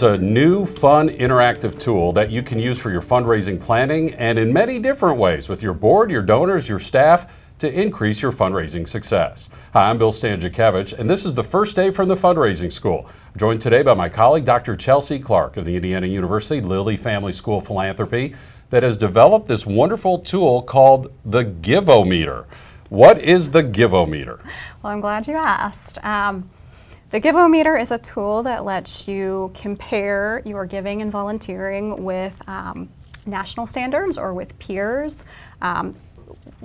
is a new, fun, interactive tool that you can use for your fundraising planning and in many different ways with your board, your donors, your staff to increase your fundraising success. Hi, I'm Bill Stanczykiewicz, and this is the first day from the fundraising school. I'm joined today by my colleague, Dr. Chelsea Clark of the Indiana University Lilly Family School Philanthropy, that has developed this wonderful tool called the Givometer. What is the Givometer? Well, I'm glad you asked. Um, the Givometer is a tool that lets you compare your giving and volunteering with um, national standards or with peers. Um,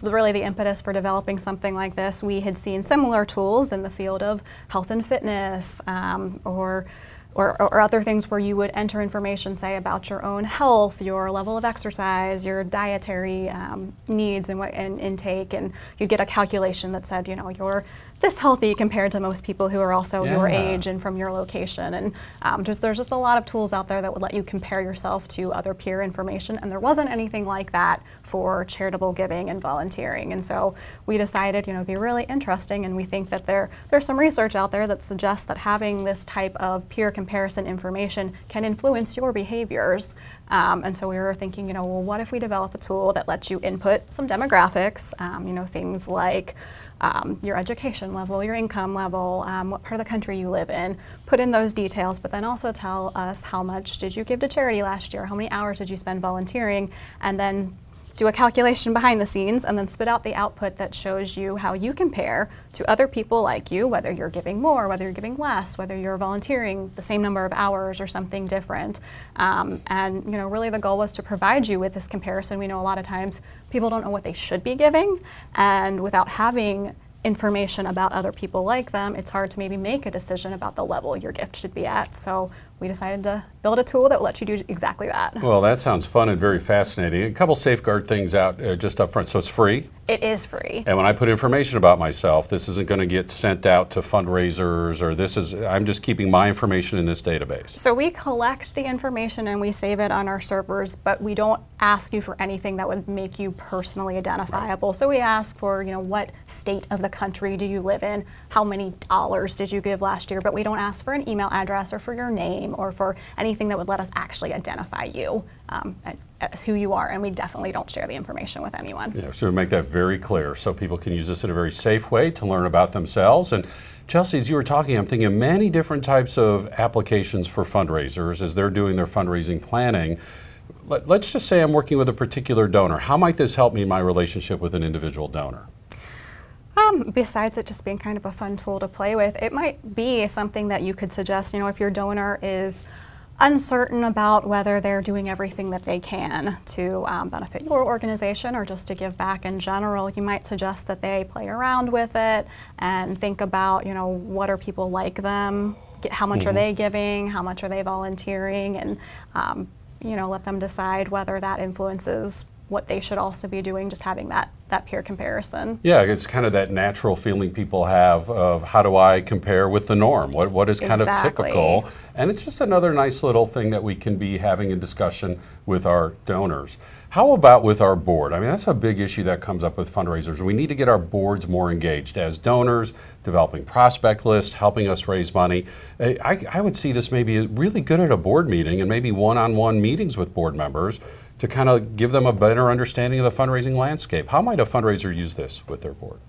really the impetus for developing something like this. We had seen similar tools in the field of health and fitness um, or or, or, other things where you would enter information, say, about your own health, your level of exercise, your dietary um, needs and, what, and intake, and you'd get a calculation that said, you know, you're this healthy compared to most people who are also yeah. your age and from your location. And um, just there's just a lot of tools out there that would let you compare yourself to other peer information, and there wasn't anything like that for charitable giving and volunteering. And so we decided, you know, it'd be really interesting, and we think that there there's some research out there that suggests that having this type of peer comparison information can influence your behaviors. Um, and so we were thinking, you know, well, what if we develop a tool that lets you input some demographics, um, you know, things like um, your education level, your income level, um, what part of the country you live in, put in those details, but then also tell us how much did you give to charity last year, how many hours did you spend volunteering, and then do a calculation behind the scenes, and then spit out the output that shows you how you compare to other people like you, whether you're giving more, whether you're giving less, whether you're volunteering the same number of hours or something different. Um, and you know, really the goal was to provide you with this comparison. We know a lot of times people don't know what they should be giving, and without having information about other people like them, it's hard to maybe make a decision about the level your gift should be at. So we decided to build a tool that will let you do exactly that. Well, that sounds fun and very fascinating. A couple safeguard things out uh, just up front. So it's free. It is free. And when I put information about myself, this isn't going to get sent out to fundraisers or this is, I'm just keeping my information in this database. So we collect the information and we save it on our servers, but we don't ask you for anything that would make you personally identifiable. Right. So we ask for, you know, what state of the country do you live in? How many dollars did you give last year? But we don't ask for an email address or for your name or for anything that would let us actually identify you um, as who you are, and we definitely don't share the information with anyone. Yeah, so we make that very clear so people can use this in a very safe way to learn about themselves. And Chelsea, as you were talking, I'm thinking of many different types of applications for fundraisers as they're doing their fundraising planning. Let, let's just say I'm working with a particular donor. How might this help me in my relationship with an individual donor? Um, besides it just being kind of a fun tool to play with, it might be something that you could suggest. You know, if your donor is uncertain about whether they're doing everything that they can to um, benefit your organization or just to give back in general, you might suggest that they play around with it and think about, you know, what are people like them? How much mm -hmm. are mm-hmm. they giving? How much are they volunteering? And, um, you know, let them decide whether that influences what they should also be doing, just having that that peer comparison. Yeah, it's kind of that natural feeling people have of how do I compare with the norm? What what is kind exactly. of typical? And it's just another nice little thing that we can be having in discussion with our donors. How about with our board? I mean, that's a big issue that comes up with fundraisers. We need to get our boards more engaged as donors, developing prospect lists, helping us raise money. I, I would see this maybe really good at a board meeting and maybe one-on-one -on -one meetings with board members to kind of give them a better understanding of the fundraising landscape. How might a fundraiser use this with their board?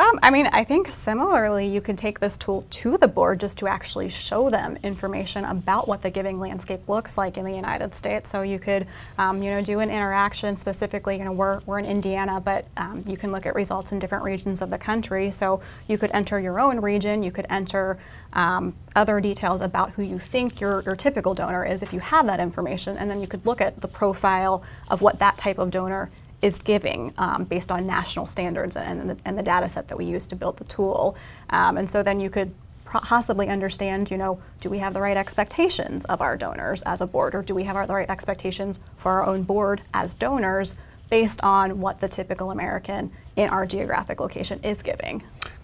Um, I mean, I think similarly, you could take this tool to the board just to actually show them information about what the giving landscape looks like in the United States. So you could, um, you know, do an interaction specifically. You know, we're we're in Indiana, but um, you can look at results in different regions of the country. So you could enter your own region. You could enter um, other details about who you think your, your typical donor is if you have that information, and then you could look at the profile of what that type of donor is giving um, based on national standards and the, and the data set that we use to build the tool. Um, and so then you could possibly understand, you know, do we have the right expectations of our donors as a board, or do we have our, the right expectations for our own board as donors based on what the typical American in our geographic location is giving.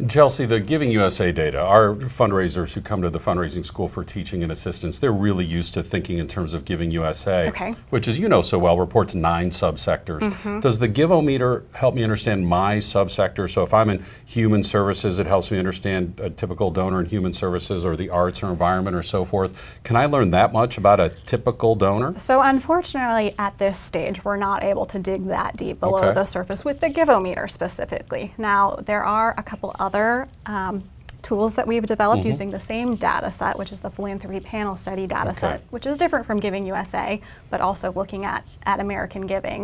Chelsea, the Giving USA data, our fundraisers who come to the fundraising school for teaching and assistance, they're really used to thinking in terms of Giving USA, okay. which, as you know so well, reports nine subsectors. Mm -hmm. Does the Givometer help me understand my subsector? So if I'm in human services, it helps me understand a typical donor in human services or the arts or environment or so forth. Can I learn that much about a typical donor? So unfortunately, at this stage, we're not able to dig that deep below okay. the surface with the Givometer specifically. Now, there are a couple other um, tools that we've developed mm -hmm. using the same data set, which is the philanthropy panel study data okay. set, which is different from Giving USA, but also looking at, at American giving.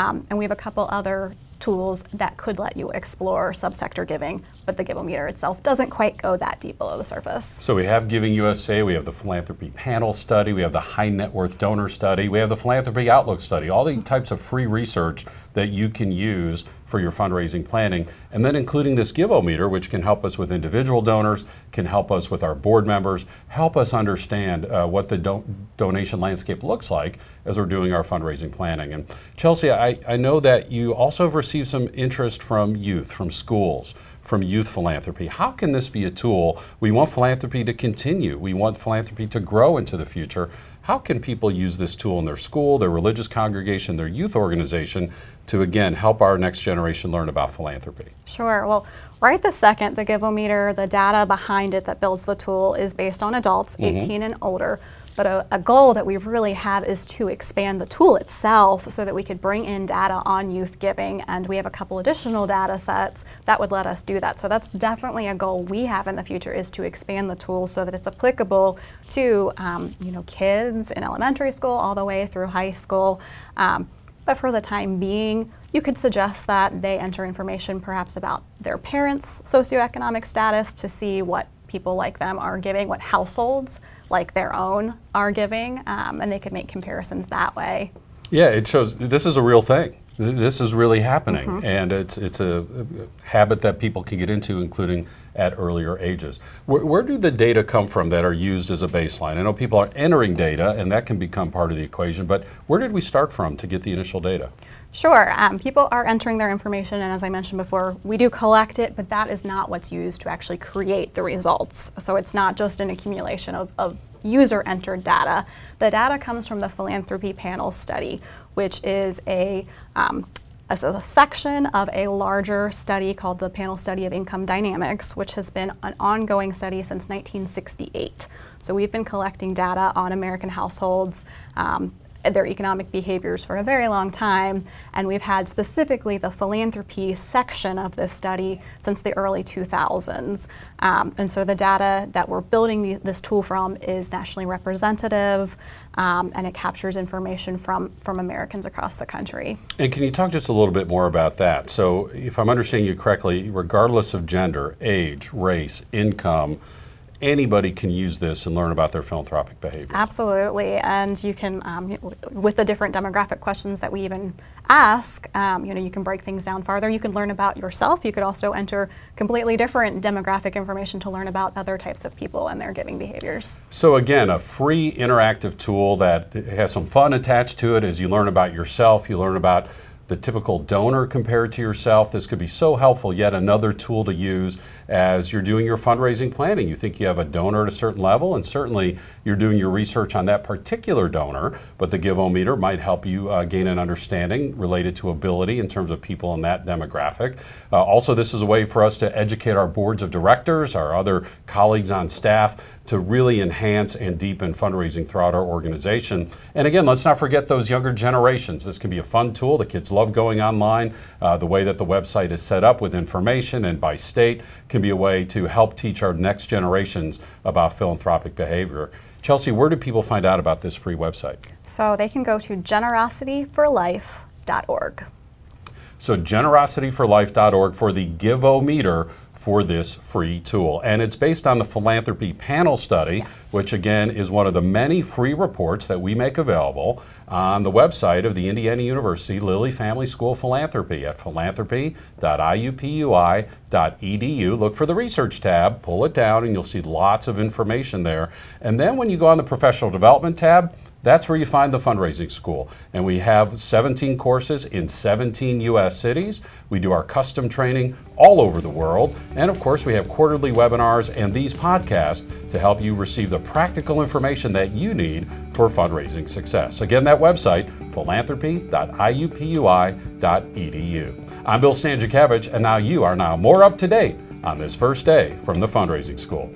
Um, and we have a couple other tools that could let you explore subsector giving, but the Givometer itself doesn't quite go that deep below the surface. So we have Giving USA, we have the Philanthropy Panel Study, we have the High Net Worth Donor Study, we have the Philanthropy Outlook Study, all the types of free research that you can use for your fundraising planning. And then including this Givometer, which can help us with individual donors, can help us with our board members, help us understand uh, what the do donation landscape looks like as we're doing our fundraising planning. And Chelsea, I, I know that you also have received some interest from youth, from schools, from youth philanthropy. How can this be a tool? We want philanthropy to continue. We want philanthropy to grow into the future. How can people use this tool in their school, their religious congregation, their youth organization to again help our next generation learn about philanthropy? Sure. Well, right the second, the Givometer, the data behind it that builds the tool is based on adults mm -hmm. 18 and older. But a, a, goal that we really have is to expand the tool itself so that we could bring in data on youth giving. And we have a couple additional data sets that would let us do that. So that's definitely a goal we have in the future is to expand the tool so that it's applicable to um, you know kids in elementary school all the way through high school. Um, but for the time being, you could suggest that they enter information perhaps about their parents' socioeconomic status to see what people like them are giving, what households like their own are giving, um, and they could make comparisons that way. Yeah, it shows this is a real thing. This is really happening, mm -hmm. and it's it's a habit that people can get into, including at earlier ages. Where, where, do the data come from that are used as a baseline? I know people are entering data, and that can become part of the equation. But where did we start from to get the initial data? Sure. Um, people are entering their information, and as I mentioned before, we do collect it, but that is not what's used to actually create the results. So it's not just an accumulation of, of user entered data. The data comes from the Philanthropy Panel Study, which is a um, a, a section of a larger study called the Panel Study of Income Dynamics, which has been an ongoing study since 1968. So we've been collecting data on American households um, their economic behaviors for a very long time, and we've had specifically the philanthropy section of this study since the early 2000s. Um, and so the data that we're building the, this tool from is nationally representative, um, and it captures information from, from Americans across the country. And can you talk just a little bit more about that? So if I'm understanding you correctly, regardless of gender, age, race, income, anybody can use this and learn about their philanthropic behavior. Absolutely, and you can, um, with the different demographic questions that we even ask, um, you know, you can break things down farther. You can learn about yourself. You could also enter completely different demographic information to learn about other types of people and their giving behaviors. So again, a free interactive tool that has some fun attached to it as you learn about yourself, you learn about the typical donor compared to yourself. This could be so helpful, yet another tool to use as you're doing your fundraising planning. You think you have a donor at a certain level, and certainly you're doing your research on that particular donor, but the Givometer might help you uh, gain an understanding related to ability in terms of people in that demographic. Uh, also, this is a way for us to educate our boards of directors, our other colleagues on staff, to really enhance and deepen fundraising throughout our organization. And again, let's not forget those younger generations. This can be a fun tool. The kids love going online. Uh, the way that the website is set up with information and by state can be a way to help teach our next generations about philanthropic behavior. Chelsea, where do people find out about this free website? So they can go to generosityforlife.org. So generosityforlife.org for the Givometer for this free tool. And it's based on the Philanthropy Panel Study, yes. which again is one of the many free reports that we make available on the website of the Indiana University Lilly Family School of Philanthropy at philanthropy.iupui.edu. Look for the research tab, pull it down, and you'll see lots of information there. And then when you go on the professional development tab, that's where you find the fundraising school. And we have 17 courses in 17 U.S. cities. We do our custom training all over the world. And of course, we have quarterly webinars and these podcasts to help you receive the practical information that you need for fundraising success. Again, that website, philanthropy.iupui.edu. I'm Bill Stanczykiewicz, and now you are now more up to date on this first day from the fundraising school.